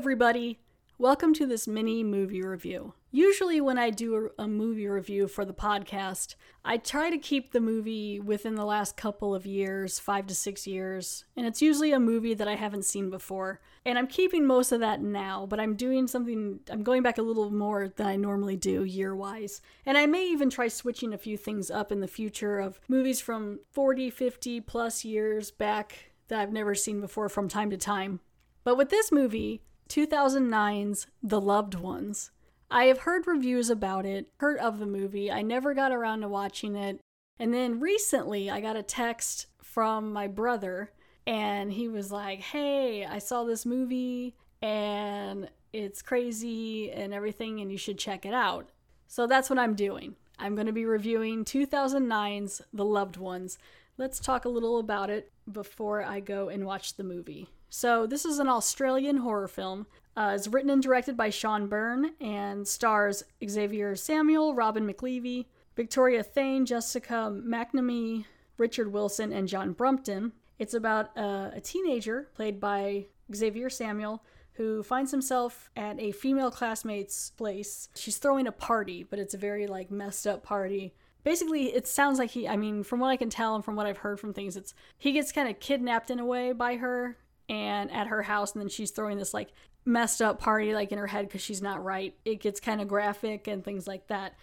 everybody. Welcome to this mini movie review. Usually, when I do a, movie review for the podcast, I try to keep the movie within the last couple of years, five to six years, and it's usually a movie that I haven't seen before. And I'm keeping most of that now, but I'm doing something, I'm going back a little more than I normally do year wise. And I may even try switching a few things up in the future of movies from 40, 50 plus years back that I've never seen before from time to time. But with this movie, 2009's The Loved Ones, I have heard reviews about it, heard of the movie. I never got around to watching it. And then recently, I got a text from my brother, and he was like, Hey, I saw this movie, and it's crazy and everything, and you should check it out. So that's what I'm doing. I'm going to be reviewing 2009's The Loved Ones. Let's talk a little about it before I go and watch the movie. So, this is an Australian horror film. Uh, it's written and directed by Sean Byrne and stars Xavier Samuel, Robin McLeavy, Victoria Thaine, Jessica McNamee, Richard Wilson, and John Brumpton. It's about uh, a teenager played by Xavier Samuel who finds himself at a female classmate's place. She's throwing a party, but it's a very like messed up party. Basically, it sounds like he I mean, from what I can tell and from what I've heard from things, it's he gets kind of kidnapped in a way by her and at her house and then she's throwing this like messed up party like in her head because she's not right. It gets kind of graphic and things like that.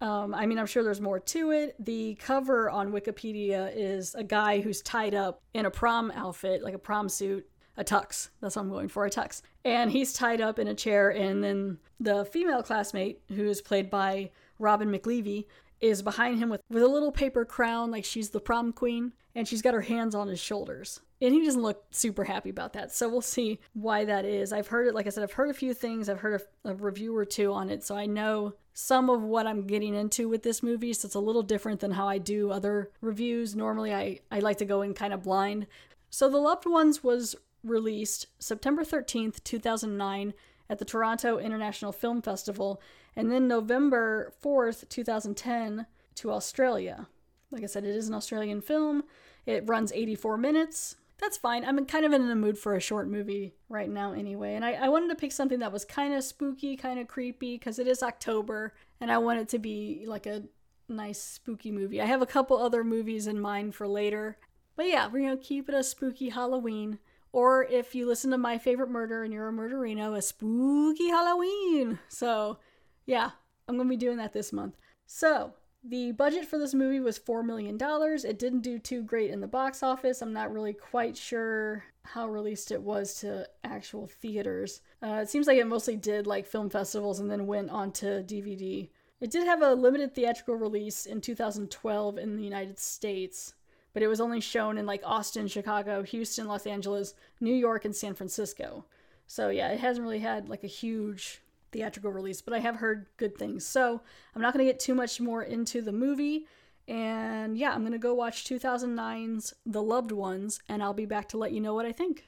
Um, i mean i'm sure there's more to it. The cover on wikipedia is a guy who's tied up in a prom outfit like a prom suit a tux. That's what i'm going for a tux. And he's tied up in a chair and then the female classmate who is played by robin mcleavy is behind him with, with a little paper crown like she's the prom queen and she's got her hands on his shoulders and he doesn't look super happy about that. So we'll see why that is. I've heard it, like I said, I've heard a few things. I've heard a, a, review or two on it, so I know some of what I'm getting into with this movie. So it's a little different than how I do other reviews. Normally, I, I like to go in kind of blind. So The Loved Ones was released September 13th, 2009, at the Toronto International Film Festival, and then November 4th, 2010, to Australia. Like I said, it is an Australian film. It runs 84 minutes that's fine. I'm kind of in the mood for a short movie right now, anyway. And I, I wanted to pick something that was kind of spooky, kind of creepy, because it is October, and I want it to be like a nice spooky movie. I have a couple other movies in mind for later. But yeah, we're gonna keep it a spooky Halloween. Or if you listen to My Favorite Murder and you're a murderino, a spooky Halloween. So yeah, I'm gonna be doing that this month. So the budget for this movie was $4 million. It didn't do too great in the box office. I'm not really quite sure how released it was to actual theaters. Uh, it seems like it mostly did like film festivals and then went on to DVD. It did have a limited theatrical release in 2012 in the United States, but it was only shown in like Austin, Chicago, Houston, Los Angeles, New York, and San Francisco. So yeah, it hasn't really had like a huge theatrical release, but I have heard good things. So I'm not going to get too much more into the movie. And yeah, I'm going to go watch 2009's The Loved Ones, and I'll be back to let you know what I think.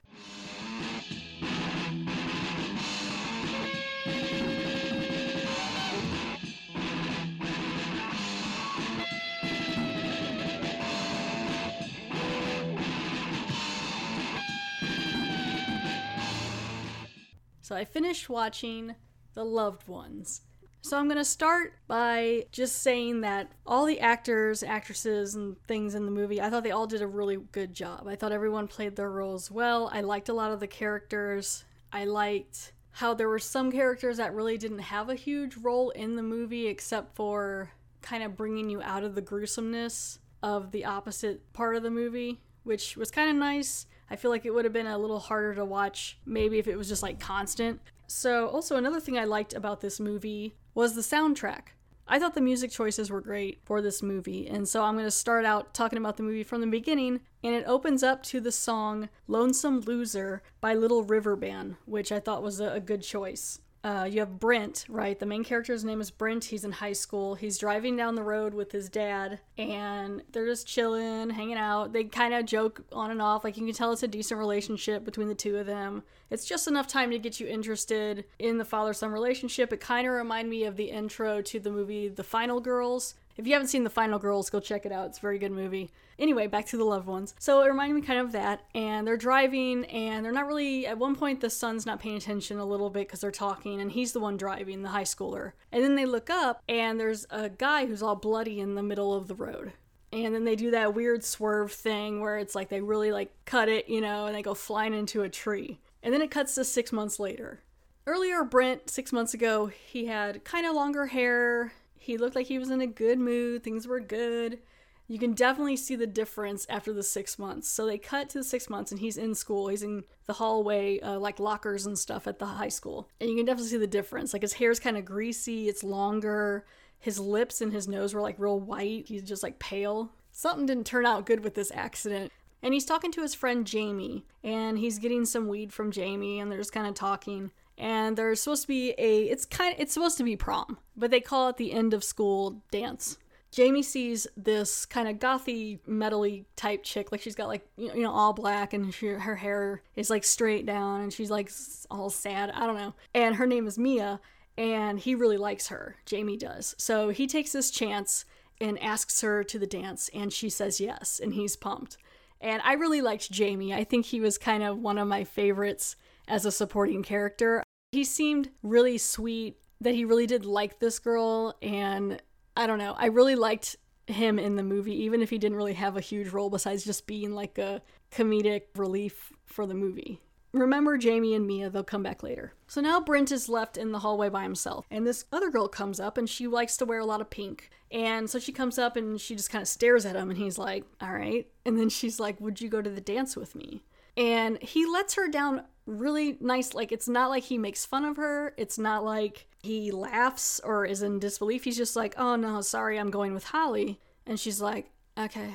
So I finished watching the loved ones. So I'm going to start by just saying that all the actors, actresses, and things in the movie, I thought they all did a really good job. I thought everyone played their roles well. I liked a lot of the characters. I liked how there were some characters that really didn't have a huge role in the movie except for kind of bringing you out of the gruesomeness of the opposite part of the movie, which was kind of nice. I feel like it would have been a little harder to watch maybe if it was just like constant. So, also another thing I liked about this movie was the soundtrack. I thought the music choices were great for this movie, and so I'm going to start out talking about the movie from the beginning. And it opens up to the song Lonesome Loser by Little River Band, which I thought was a, good choice uh, you have Brent, right? The main character's name is Brent. He's in high school. He's driving down the road with his dad, and they're just chilling, hanging out. They kind of joke on and off. Like you can tell it's a decent relationship between the two of them. It's just enough time to get you interested in the father son relationship. It kind of reminded me of the intro to the movie The Final Girls. If you haven't seen The Final Girls, go check it out. It's a very good movie. Anyway, back to the loved ones. So it reminded me kind of that. And they're driving, and they're not really. At one point, the son's not paying attention a little bit because they're talking, and he's the one driving, the high schooler. And then they look up, and there's a guy who's all bloody in the middle of the road. And then they do that weird swerve thing where it's like they really like cut it, you know, and they go flying into a tree. And then it cuts to six months later. Earlier, Brent, six months ago, he had kind of longer hair. He looked like he was in a good mood. Things were good. You can definitely see the difference after the six months. So they cut to the six months, and he's in school. He's in the hallway, uh, like lockers and stuff at the high school. And you can definitely see the difference. Like his hair's kind of greasy, it's longer. His lips and his nose were like real white. He's just like pale. Something didn't turn out good with this accident. And he's talking to his friend Jamie, and he's getting some weed from Jamie, and they're just kind of talking and there's supposed to be a it's kind of it's supposed to be prom but they call it the end of school dance. Jamie sees this kind of gothy metally type chick like she's got like you know all black and she, her hair is like straight down and she's like all sad i don't know. And her name is mia and he really likes her. Jamie does. So he takes this chance and asks her to the dance and she says yes and he's pumped. And i really liked jamie. I think he was kind of one of my favorites as a supporting character. He seemed really sweet, that he really did like this girl, and I don't know, I really liked him in the movie, even if he didn't really have a huge role besides just being like a comedic relief for the movie. Remember Jamie and Mia, they'll come back later. So now Brent is left in the hallway by himself, and this other girl comes up and she likes to wear a lot of pink. And so she comes up and she just kind of stares at him, and he's like, All right. And then she's like, Would you go to the dance with me? And he lets her down really nice. Like, it's not like he makes fun of her. It's not like he laughs or is in disbelief. He's just like, oh no, sorry, I'm going with Holly. And she's like, okay.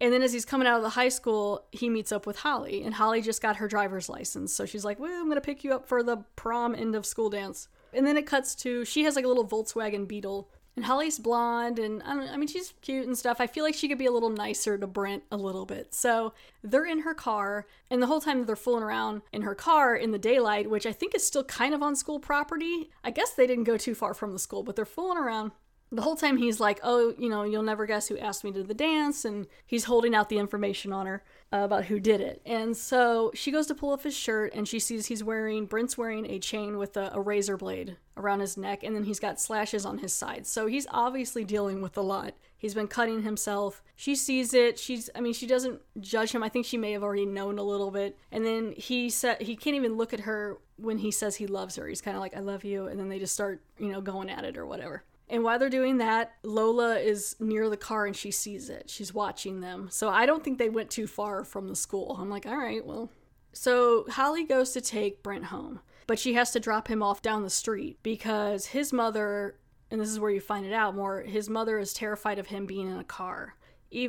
And then as he's coming out of the high school, he meets up with Holly. And Holly just got her driver's license. So she's like, well, I'm going to pick you up for the prom end of school dance. And then it cuts to she has like a little Volkswagen Beetle and Holly's blonde, and I, I mean, she's cute and stuff. I feel like she could be a little nicer to Brent a little bit. So they're in her car, and the whole time they're fooling around in her car in the daylight, which I think is still kind of on school property. I guess they didn't go too far from the school, but they're fooling around the whole time he's like, oh, you know, you'll never guess who asked me to the dance. And he's holding out the information on her uh, about who did it. And so she goes to pull off his shirt and she sees he's wearing, Brent's wearing a chain with a, a razor blade around his neck. And then he's got slashes on his side. So he's obviously dealing with a lot. He's been cutting himself. She sees it. She's, I mean, she doesn't judge him. I think she may have already known a little bit. And then he said, he can't even look at her when he says he loves her. He's kind of like, I love you. And then they just start, you know, going at it or whatever. And while they're doing that, Lola is near the car and she sees it. She's watching them. So I don't think they went too far from the school. I'm like, all right, well. So Holly goes to take Brent home, but she has to drop him off down the street because his mother, and this is where you find it out more, his mother is terrified of him being in a car.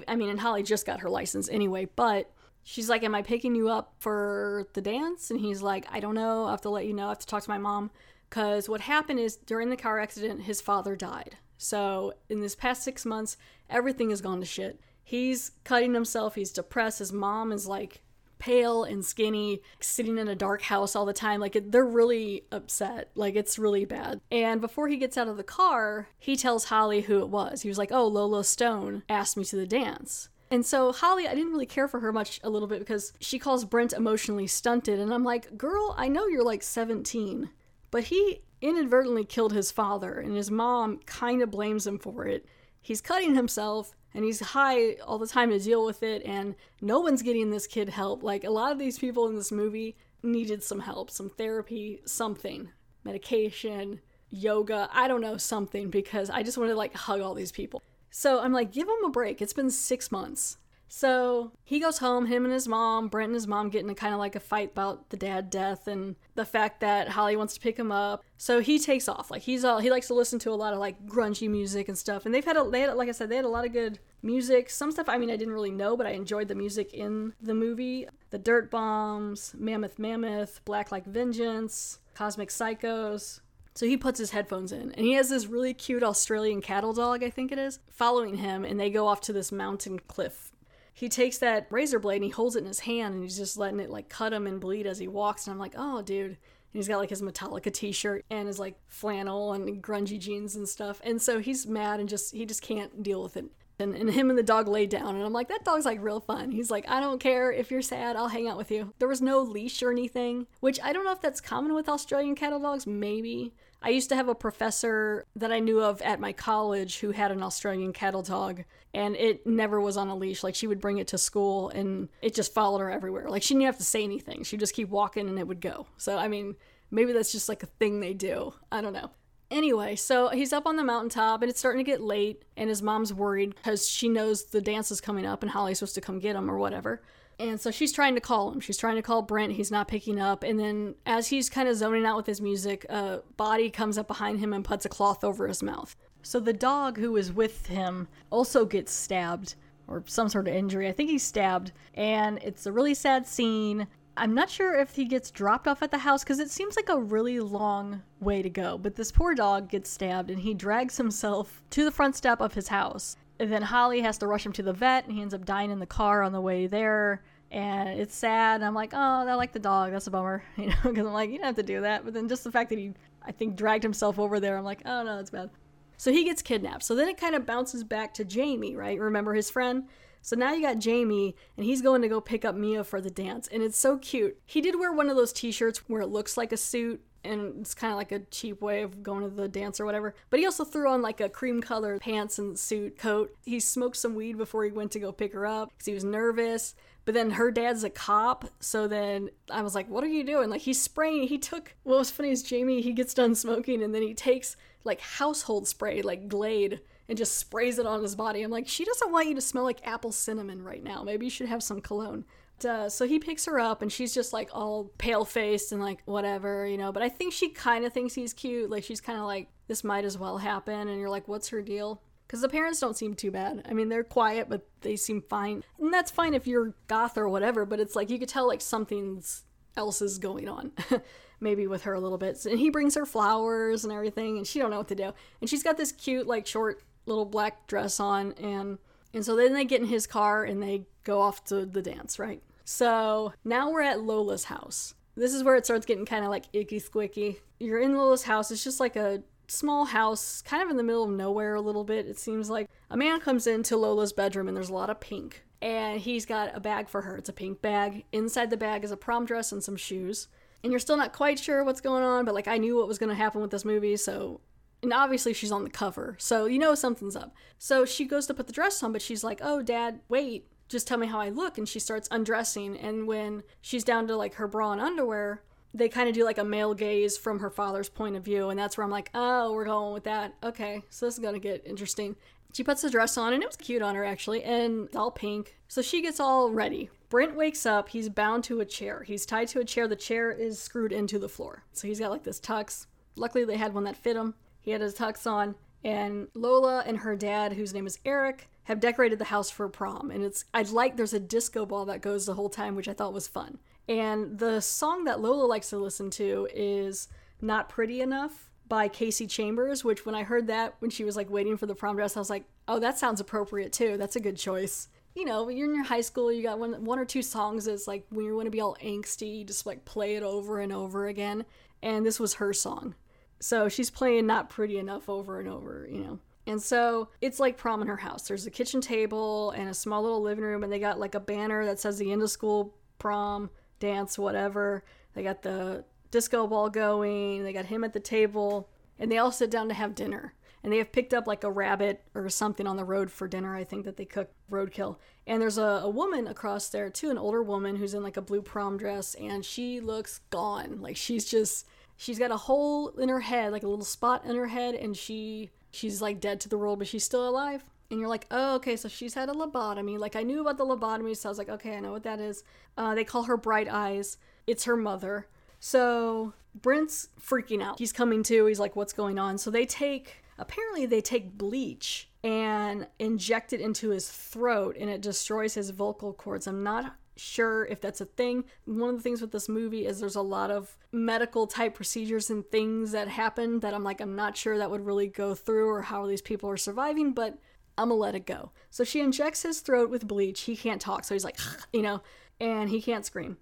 I mean, and Holly just got her license anyway, but she's like, Am I picking you up for the dance? And he's like, I don't know. I have to let you know. I have to talk to my mom. Because what happened is during the car accident, his father died. So in this past six months, everything has gone to shit. He's cutting himself, he's depressed. His mom is like pale and skinny, sitting in a dark house all the time. Like, they're really upset. Like, it's really bad. And before he gets out of the car, he tells Holly who it was. He was like, Oh, Lola Stone asked me to the dance. And so Holly, I didn't really care for her much a little bit because she calls Brent emotionally stunted. And I'm like, girl, I know you're like 17. But he inadvertently killed his father, and his mom kind of blames him for it. He's cutting himself, and he's high all the time to deal with it, and no one's getting this kid help. Like, a lot of these people in this movie needed some help, some therapy, something, medication, yoga, I don't know, something, because I just wanted to like hug all these people. So I'm like, give him a break. It's been six months. So he goes home, him and his mom, Brent and his mom getting a kind of like a fight about the dad death and the fact that Holly wants to pick him up. So he takes off. Like he's all he likes to listen to a lot of like grungy music and stuff. And they've had a they had like I said, they had a lot of good music. Some stuff I mean I didn't really know, but I enjoyed the music in the movie. The Dirtbombs, Mammoth Mammoth, Black Like Vengeance, Cosmic Psychos, so he puts his headphones in, and he has this really cute Australian cattle dog, I think it is, following him, and they go off to this mountain cliff he takes that razor blade and he holds it in his hand and he's just letting it like cut him and bleed as he walks. And I'm like, oh, dude, And he's got like his Metallica t-shirt and his like flannel and grungy jeans and stuff. And so he's mad and just he just can't deal with it. And, and him and the dog lay down and I'm like that dog's like real fun. He's like I don't care if you're sad, I'll hang out with you. There was no leash or anything, which I don't know if that's common with Australian cattle dogs, maybe. I used to have a professor that I knew of at my college who had an Australian cattle dog, and it never was on a leash. Like, she would bring it to school and it just followed her everywhere. Like, she didn't have to say anything. She'd just keep walking and it would go. So, I mean, maybe that's just like a thing they do. I don't know. Anyway, so he's up on the mountaintop and it's starting to get late, and his mom's worried because she knows the dance is coming up and Holly's supposed to come get him or whatever. And so she's trying to call him. She's trying to call Brent. He's not picking up. And then as he's kind of zoning out with his music, a body comes up behind him and puts a cloth over his mouth. So the dog who is with him also gets stabbed or some sort of injury. I think he's stabbed. And it's a really sad scene. I'm not sure if he gets dropped off at the house because it seems like a really long way to go. But this poor dog gets stabbed and he drags himself to the front step of his house. And then Holly has to rush him to the vet and he ends up dying in the car on the way there and it's sad. And I'm like, oh, I like the dog. That's a bummer, you know, because I'm like, you don't have to do that. But then just the fact that he, I think, dragged himself over there, I'm like, oh no, that's bad. So he gets kidnapped. So then it kind of bounces back to Jamie, right? Remember his friend? So now you got Jamie, and he's going to go pick up Mia for the dance, and it's so cute. He did wear one of those T-shirts where it looks like a suit, and it's kind of like a cheap way of going to the dance or whatever. But he also threw on like a cream colored pants and suit coat. He smoked some weed before he went to go pick her up because he was nervous. But then her dad's a cop, so then I was like, "What are you doing?" Like he's spraying. He took. What was funny is Jamie. He gets done smoking, and then he takes like household spray, like Glade, and just sprays it on his body. I'm like, she doesn't want you to smell like apple cinnamon right now. Maybe you should have some cologne. Uh, so he picks her up, and she's just like all pale faced and like whatever, you know. But I think she kind of thinks he's cute. Like she's kind of like, this might as well happen. And you're like, what's her deal? because the parents don't seem too bad. I mean, they're quiet, but they seem fine, and that's fine if you're goth or whatever. But it's like you could tell like something's else is going on, maybe with her a little bit. And he brings her flowers and everything, and she don't know what to do. And she's got this cute like short little black dress on, and and so then they get in his car and they go off to the dance, right? So now we're at Lola's house. This is where it starts getting kind of like icky squicky. You're in Lola's house. It's just like a small house, kind of in the middle of nowhere a little bit, it seems like. A man comes into Lola's bedroom and there's a lot of pink. And he's got a bag for her. It's a pink bag. Inside the bag is a prom dress and some shoes. And you're still not quite sure what's going on, but like I knew what was going to happen with this movie, so. And obviously she's on the cover, so you know something's up. So she goes to put the dress on, but she's like, oh, dad, wait, just tell me how I look. And she starts undressing. And when she's down to like her bra and underwear, they kind of do like a male gaze from her father's point of view, and that's where I'm like, oh, we're going with that. Okay, so this is gonna get interesting. She puts the dress on, and it was cute on her actually, and all pink. So she gets all ready. Brent wakes up. He's bound to a chair. He's tied to a chair. The chair is screwed into the floor. So he's got like this tux. Luckily, they had one that fit him. He had his tux on, and Lola and her dad, whose name is Eric, have decorated the house for prom. And it's I like there's a disco ball that goes the whole time, which I thought was fun. And the song that Lola likes to listen to is Not Pretty Enough by Kasey Chambers, which when I heard that when she was like waiting for the prom dress, I was like, oh, that sounds appropriate too. That's a good choice. You know, you're in your high school, you got one one or two songs that's like when you want to be all angsty, you just like play it over and over again. And this was her song. So she's playing Not Pretty Enough over and over, you know. And so it's like prom in her house. There's a kitchen table and a small little living room, and they got like a banner that says the end of school prom dance, whatever. They got the disco ball going, they got him at the table, and they all sit down to have dinner. And they have picked up like a rabbit or something on the road for dinner. I think that they cook roadkill. And there's a, a woman across there too, an older woman who's in like a blue prom dress, and she looks gone. Like she's just she's got a hole in her head, like a little spot in her head, and she she's like dead to the world, but she's still alive and you're like, oh, okay, so she's had a lobotomy. Like, I knew about the lobotomy, so I was like, okay, I know what that is. Uh, they call her Bright Eyes. It's her mother. So Brent's freaking out. He's coming to. He's like, what's going on? So they take, apparently, they take bleach and inject it into his throat, and it destroys his vocal cords. I'm not sure if that's a thing. One of the things with this movie is there's a lot of medical type procedures and things that happen that I'm like, I'm not sure that would really go through or how these people are surviving, but I'm gonna let it go. So she injects his throat with bleach. He can't talk, so he's like, you know, and he can't scream.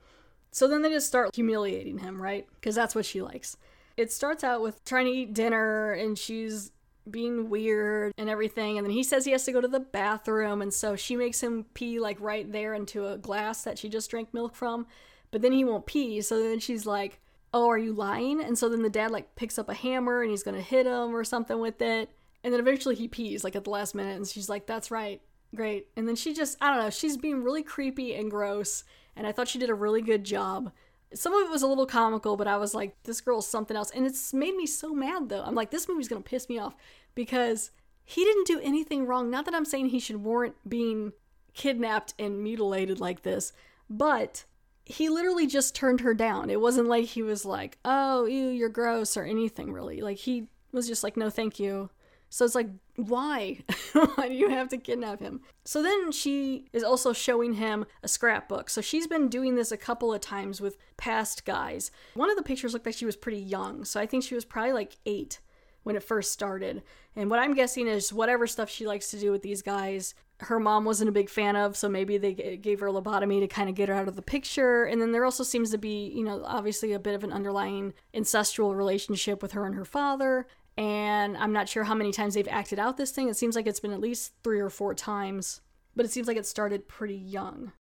So then they just start humiliating him, right? Because that's what she likes. It starts out with trying to eat dinner and she's being weird and everything. And then he says he has to go to the bathroom. And so she makes him pee like right there into a glass that she just drank milk from. But then he won't pee. So then she's like, Oh, are you lying? And so then the dad like picks up a hammer and he's going to hit him or something with it. And then eventually he pees like at the last minute. And she's like, That's right. Great. And then she just, I don't know, she's being really creepy and gross. And I thought she did a really good job. Some of it was a little comical, but I was like, this girl's something else. And it's made me so mad though. I'm like, this movie's gonna piss me off because he didn't do anything wrong. Not that I'm saying he should warrant being kidnapped and mutilated like this, but he literally just turned her down. It wasn't like he was like, oh, ew, you're gross or anything really. Like he was just like, no, thank you. So it's like, why? why do you have to kidnap him? So then she is also showing him a scrapbook. So she's been doing this a couple of times with past guys. One of the pictures looked like she was pretty young. So I think she was probably like eight when it first started. And what I'm guessing is whatever stuff she likes to do with these guys, her mom wasn't a big fan of, so maybe they gave her a lobotomy to kind of get her out of the picture. And then there also seems to be, you know, obviously a bit of an underlying incestual relationship with her and her father and I'm not sure how many times they've acted out this thing. It seems like it's been at least three or four times, but it seems like it started pretty young.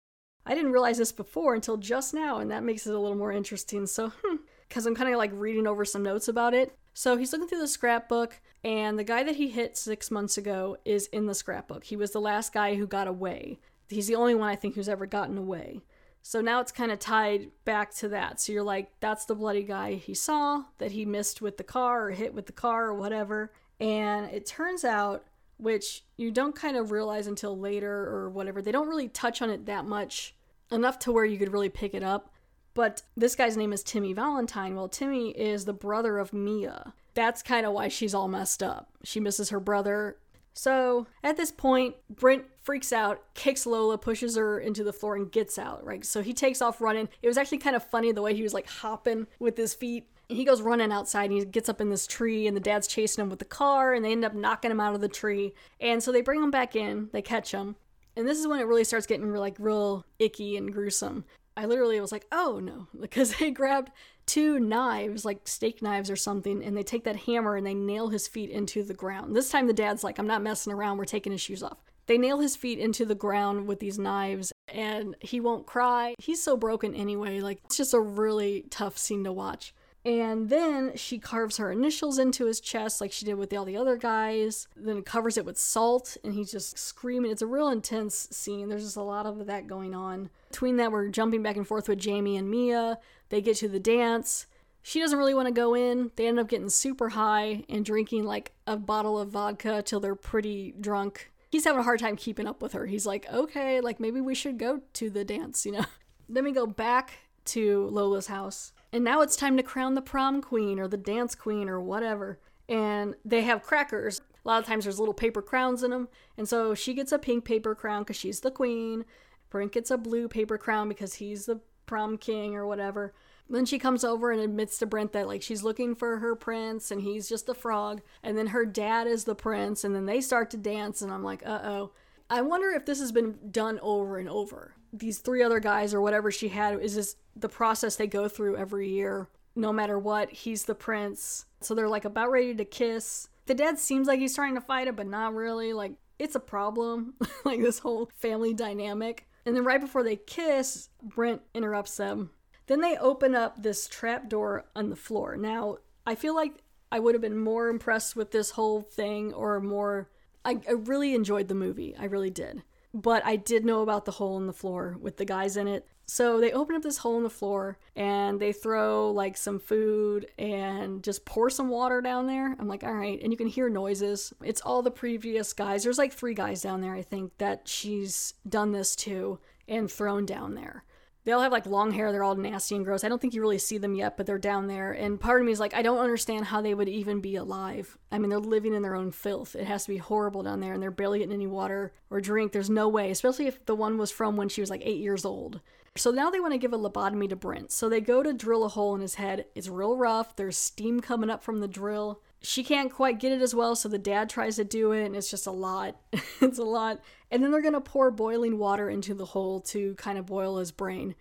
I didn't realize this before until just now, and that makes it a little more interesting. So, hmm. Because I'm kind of like reading over some notes about it. So he's looking through the scrapbook, and the guy that he hit six months ago is in the scrapbook. He was the last guy who got away. He's the only one I think who's ever gotten away. So now it's kind of tied back to that. So you're like, that's the bloody guy he saw that he missed with the car or hit with the car or whatever. And it turns out, which you don't kind of realize until later or whatever, they don't really touch on it that much, enough to where you could really pick it up. But this guy's name is Timmy Valentine. Well, Timmy is the brother of Mia. That's kind of why she's all messed up. She misses her brother so at this point, Brent freaks out, kicks Lola, pushes her into the floor, and gets out, right? So he takes off running. It was actually kind of funny the way he was like hopping with his feet. He goes running outside and he gets up in this tree, and the dad's chasing him with the car, and they end up knocking him out of the tree. And so they bring him back in, they catch him. And this is when it really starts getting like real icky and gruesome. I literally was like, oh no, because they grabbed two knives, like steak knives or something, and they take that hammer and they nail his feet into the ground. This time the dad's like, I'm not messing around, we're taking his shoes off. They nail his feet into the ground with these knives and he won't cry. He's so broken anyway. Like, it's just a really tough scene to watch. And then she carves her initials into his chest like she did with all the other guys. Then covers it with salt and he's just screaming. It's a real intense scene. There's just a lot of that going on. Between that, we're jumping back and forth with Jamie and Mia. They get to the dance. She doesn't really want to go in. They end up getting super high and drinking like a bottle of vodka till they're pretty drunk. He's having a hard time keeping up with her. He's like, okay, like maybe we should go to the dance, you know? then we go back to Lola's house. And now it's time to crown the prom queen or the dance queen or whatever. And they have crackers. A lot of times there's little paper crowns in them. And so she gets a pink paper crown because she's the queen. Brent gets a blue paper crown because he's the prom king or whatever. Then she comes over and admits to Brent that like she's looking for her prince and he's just a frog. And then her dad is the prince and then they start to dance and I'm like, "Uh-oh." I wonder if this has been done over and over. These three other guys or whatever she had is this the process they go through every year. No matter what, he's the prince. So they're like about ready to kiss. The dad seems like he's trying to fight it, but not really. Like it's a problem. like this whole family dynamic. And then right before they kiss, Brent interrupts them. Then they open up this trap door on the floor. Now, I feel like I would have been more impressed with this whole thing or more. I, I really enjoyed the movie. I really did. But I did know about the hole in the floor with the guys in it. So they open up this hole in the floor and they throw like some food and just pour some water down there. I'm like, all right. And you can hear noises. It's all the previous guys. There's like three guys down there, I think, that she's done this to and thrown down there. They all have like long hair. They're all nasty and gross. I don't think you really see them yet, but they're down there. And part of me is like, I don't understand how they would even be alive. I mean, they're living in their own filth. It has to be horrible down there, and they're barely getting any water or drink. There's no way, especially if the one was from when she was like eight years old. So now they want to give a lobotomy to Brent. So they go to drill a hole in his head. It's real rough. There's steam coming up from the drill. She can't quite get it as well, so the dad tries to do it, and it's just a lot. it's a lot. And then they're to pour boiling water into the hole to kind of boil his brain.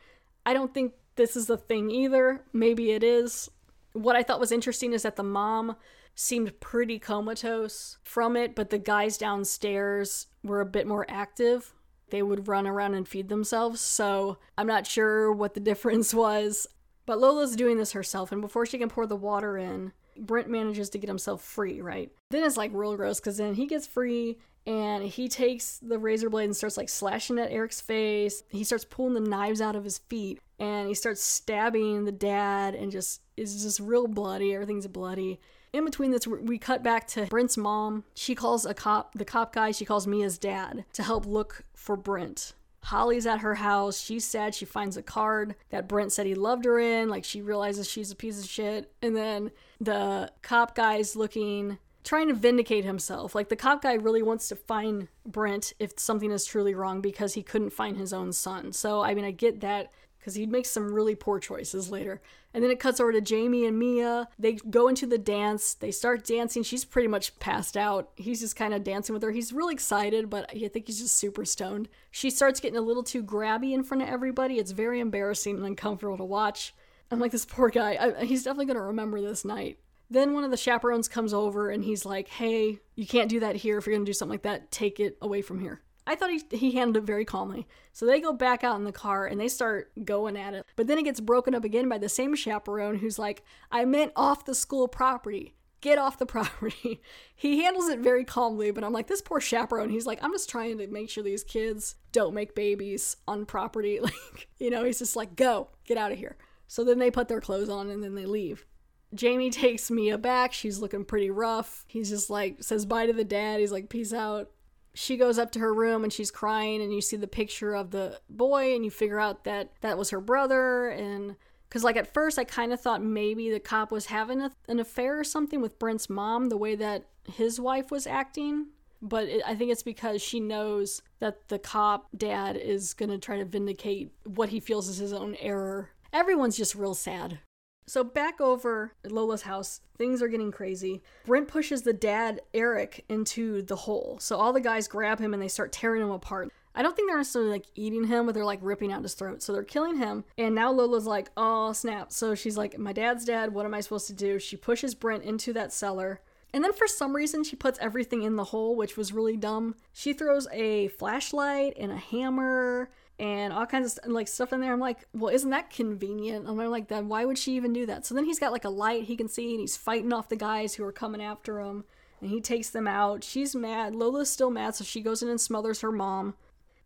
I don't think this is the thing either. Maybe it is. What I thought was interesting is that the mom seemed pretty comatose from it, but the guys downstairs were a bit more active. They would run around and feed themselves, so I'm not sure what the difference was. But Lola's doing this herself, and before she can pour the water in, Brent manages to get himself free, right? Then it's like real gross because then he gets free and he takes the razor blade and starts like slashing at Eric's face. He starts pulling the knives out of his feet and he starts stabbing the dad and just is just real bloody. Everything's bloody. In between this, we cut back to Brent's mom. She calls a cop, the cop guy, she calls Mia's dad to help look for Brent. Holly's at her house. She's sad. She finds a card that Brent said he loved her in. Like she realizes she's a piece of shit. And then the cop guy's looking, trying to vindicate himself. Like the cop guy really wants to find Brent if something is truly wrong because he couldn't find his own son. So, I mean, I get that because he makes some really poor choices later. And then it cuts over to Jamie and Mia. They go into the dance. They start dancing. She's pretty much passed out. He's just kind of dancing with her. He's really excited, but I think he's just super stoned. She starts getting a little too grabby in front of everybody. It's very embarrassing and uncomfortable to watch. I'm like, this poor guy. I, he's definitely going to remember this night. Then one of the chaperones comes over and he's like, hey, you can't do that here. If you're going to do something like that, take it away from here. I thought he, he handled it very calmly. So they go back out in the car and they start going at it. But then it gets broken up again by the same chaperone who's like, I meant off the school property. Get off the property. he handles it very calmly, but I'm like, this poor chaperone, he's like, I'm just trying to make sure these kids don't make babies on property. Like, you know, he's just like, go, get out of here. So then they put their clothes on and then they leave. Jamie takes Mia back. She's looking pretty rough. He's just like, says bye to the dad. He's like, peace out she goes up to her room and she's crying and you see the picture of the boy and you figure out that that was her brother and because like at first i kind of thought maybe the cop was having a, an affair or something with brent's mom the way that his wife was acting but it, i think it's because she knows that the cop dad is going to try to vindicate what he feels is his own error. Everyone's just real sad so back over at Lola's house, things are getting crazy. Brent pushes the dad, Eric, into the hole. So all the guys grab him and they start tearing him apart. I don't think they're necessarily like eating him, but they're like ripping out his throat. So they're killing him. And now Lola's like, oh, snap. So she's like, my dad's dead. What am I supposed to do? She pushes Brent into that cellar. And then for some reason, she puts everything in the hole, which was really dumb. She throws a flashlight and a hammer and all kinds of like stuff in there. I'm like, well, isn't that convenient? And I'm like, then why would she even do that? So then he's got like a light he can see, and he's fighting off the guys who are coming after him, and he takes them out. She's mad. Lola's still mad, so she goes in and smothers her mom.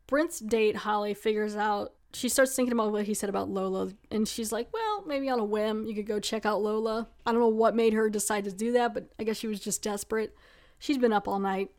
Brent's date, Holly, figures out. She starts thinking about what he said about Lola, and she's like, well, maybe on a whim, you could go check out Lola. I don't know what made her decide to do that, but I guess she was just desperate. She's been up all night.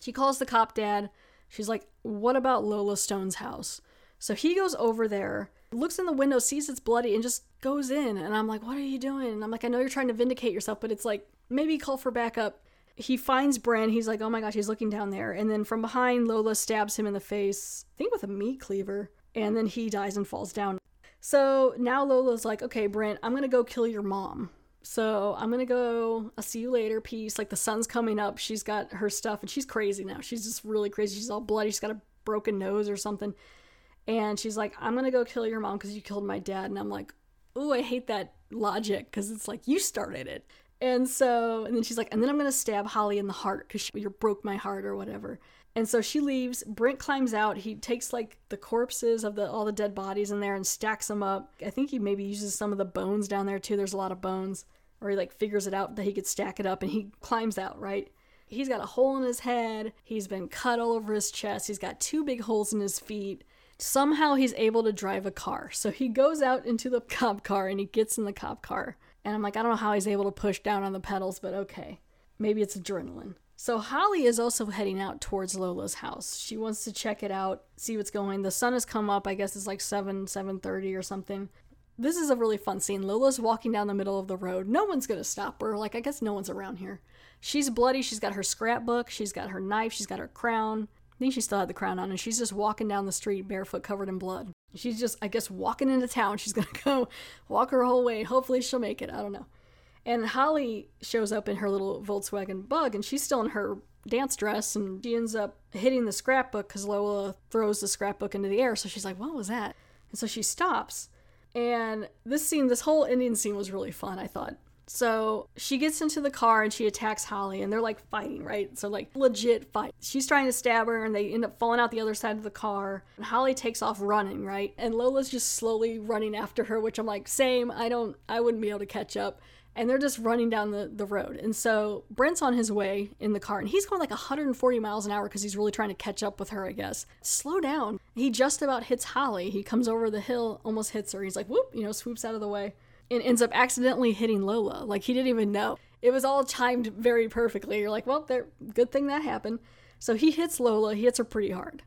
She calls the cop dad. She's like, what about Lola Stone's house? So he goes over there, looks in the window, sees it's bloody, and just goes in. And I'm like, what are you doing? And I'm like, I know you're trying to vindicate yourself, but it's like, maybe call for backup. He finds Bren. He's like, oh my gosh, he's looking down there. And then from behind, Lola stabs him in the face, I think with a meat cleaver. And then he dies and falls down. So now Lola's like, okay, Brent, I'm gonna go kill your mom. So I'm gonna go. I'll see you later. Peace. Like the sun's coming up. She's got her stuff and she's crazy now. She's just really crazy. She's all bloody. She's got a broken nose or something. And she's like, I'm gonna go kill your mom because you killed my dad. And I'm like, ooh, I hate that logic because it's like you started it. And so, and then she's like, and then I'm gonna stab Holly in the heart because you broke my heart or whatever. And so she leaves. Brent climbs out. He takes like the corpses of the all the dead bodies in there and stacks them up. I think he maybe uses some of the bones down there too. There's a lot of bones, or he like figures it out that he could stack it up and he climbs out. Right. He's got a hole in his head. He's been cut all over his chest. He's got two big holes in his feet somehow he's able to drive a car. So he goes out into the cop car and he gets in the cop car. And I'm like, I don't know how he's able to push down on the pedals, but okay. Maybe it's adrenaline. So Holly is also heading out towards Lola's house. She wants to check it out, see what's going. The sun has come up. I guess it's like 7 7:30 or something. This is a really fun scene. Lola's walking down the middle of the road. No one's going to stop her. Like I guess no one's around here. She's bloody. She's got her scrapbook, she's got her knife, she's got her crown. I think she still had the crown on, and she's just walking down the street barefoot, covered in blood. She's just, I guess, walking into town. She's gonna go walk her whole way. Hopefully, she'll make it. I don't know. And Holly shows up in her little Volkswagen bug, and she's still in her dance dress, and she ends up hitting the scrapbook because Lola throws the scrapbook into the air. So she's like, What was that? And so she stops, And this scene, this whole Indian scene was really fun, I thought. So she gets into the car and she attacks Holly, and they're like fighting, right? So, like, legit fight. She's trying to stab her, and they end up falling out the other side of the car. And Holly takes off running, right? And Lola's just slowly running after her, which I'm like, same. I don't, I wouldn't be able to catch up. And they're just running down the, the road. And so Brent's on his way in the car, and he's going like 140 miles an hour because he's really trying to catch up with her, I guess. Slow down. He just about hits Holly. He comes over the hill, almost hits her. He's like, whoop, you know, swoops out of the way and ends up accidentally hitting Lola. Like he didn't even know. It was all timed very perfectly. You're like, well, there, good thing that happened. So he hits Lola. He hits her pretty hard.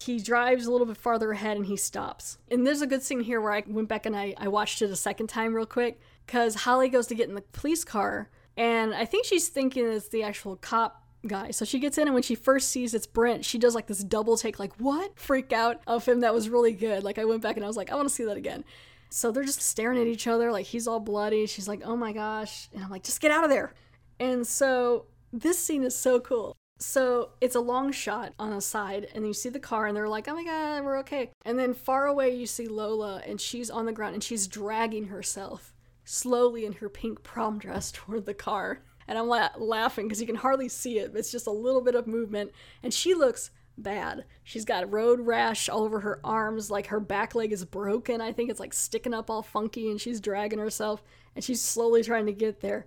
He drives a little bit farther ahead and he stops. And there's a good scene here where I went back and I, I watched it a second time real quick because Holly goes to get in the police car and I think she's thinking it's the actual cop guy. So she gets in, and when she first sees it's Brent, she does like this double take, like, what? Freak out of him. That was really good. Like, I went back and I was like, I want to see that again. So they're just staring at each other like he's all bloody. She's like, "Oh my gosh." And I'm like, "Just get out of there." And so this scene is so cool. So it's a long shot on the side, and you see the car, and they're like, "Oh my god, we're okay." And then far away, you see Lola, and she's on the ground, and she's dragging herself slowly in her pink prom dress toward the car. And I'm la- laughing because you can hardly see it. It's just a little bit of movement, and she looks bad. She's got road rash all over her arms, like her back leg is broken. I think it's like sticking up all funky, and she's dragging herself, and she's slowly trying to get there.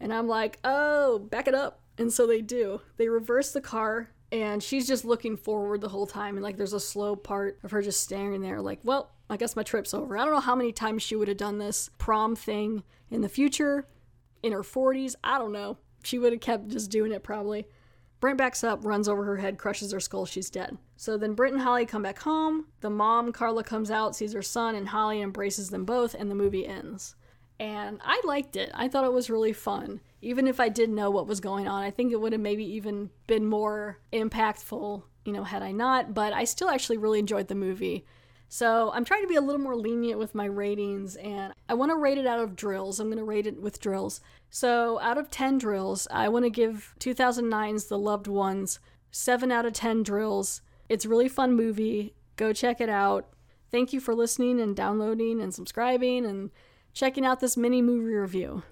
And I'm like, oh, back it up. And so they do. They reverse the car, and she's just looking forward the whole time. And like, there's a slow part of her just staring there, like, well, I guess my trip's over. I don't know how many times she would have done this prom thing in the future, in her 40s. I don't know. She would have kept just doing it probably. Brent backs up, runs over her head, crushes her skull, she's dead. So then Brent and Holly come back home. The mom, Carla, comes out, sees her son, and Holly embraces them both, and the movie ends. And I liked it. I thought it was really fun. Even if I didn't know what was going on, I think it would have maybe even been more impactful, you know, had I not. But I still actually really enjoyed the movie. So I'm trying to be a little more lenient with my ratings, and I want to rate it out of drills. I'm going to rate it with drills. So out of 10 drills, I want to give 2009's The Loved Ones 7 out of 10 drills. It's a really fun movie. Go check it out. Thank you for listening and downloading and subscribing and checking out this mini movie review.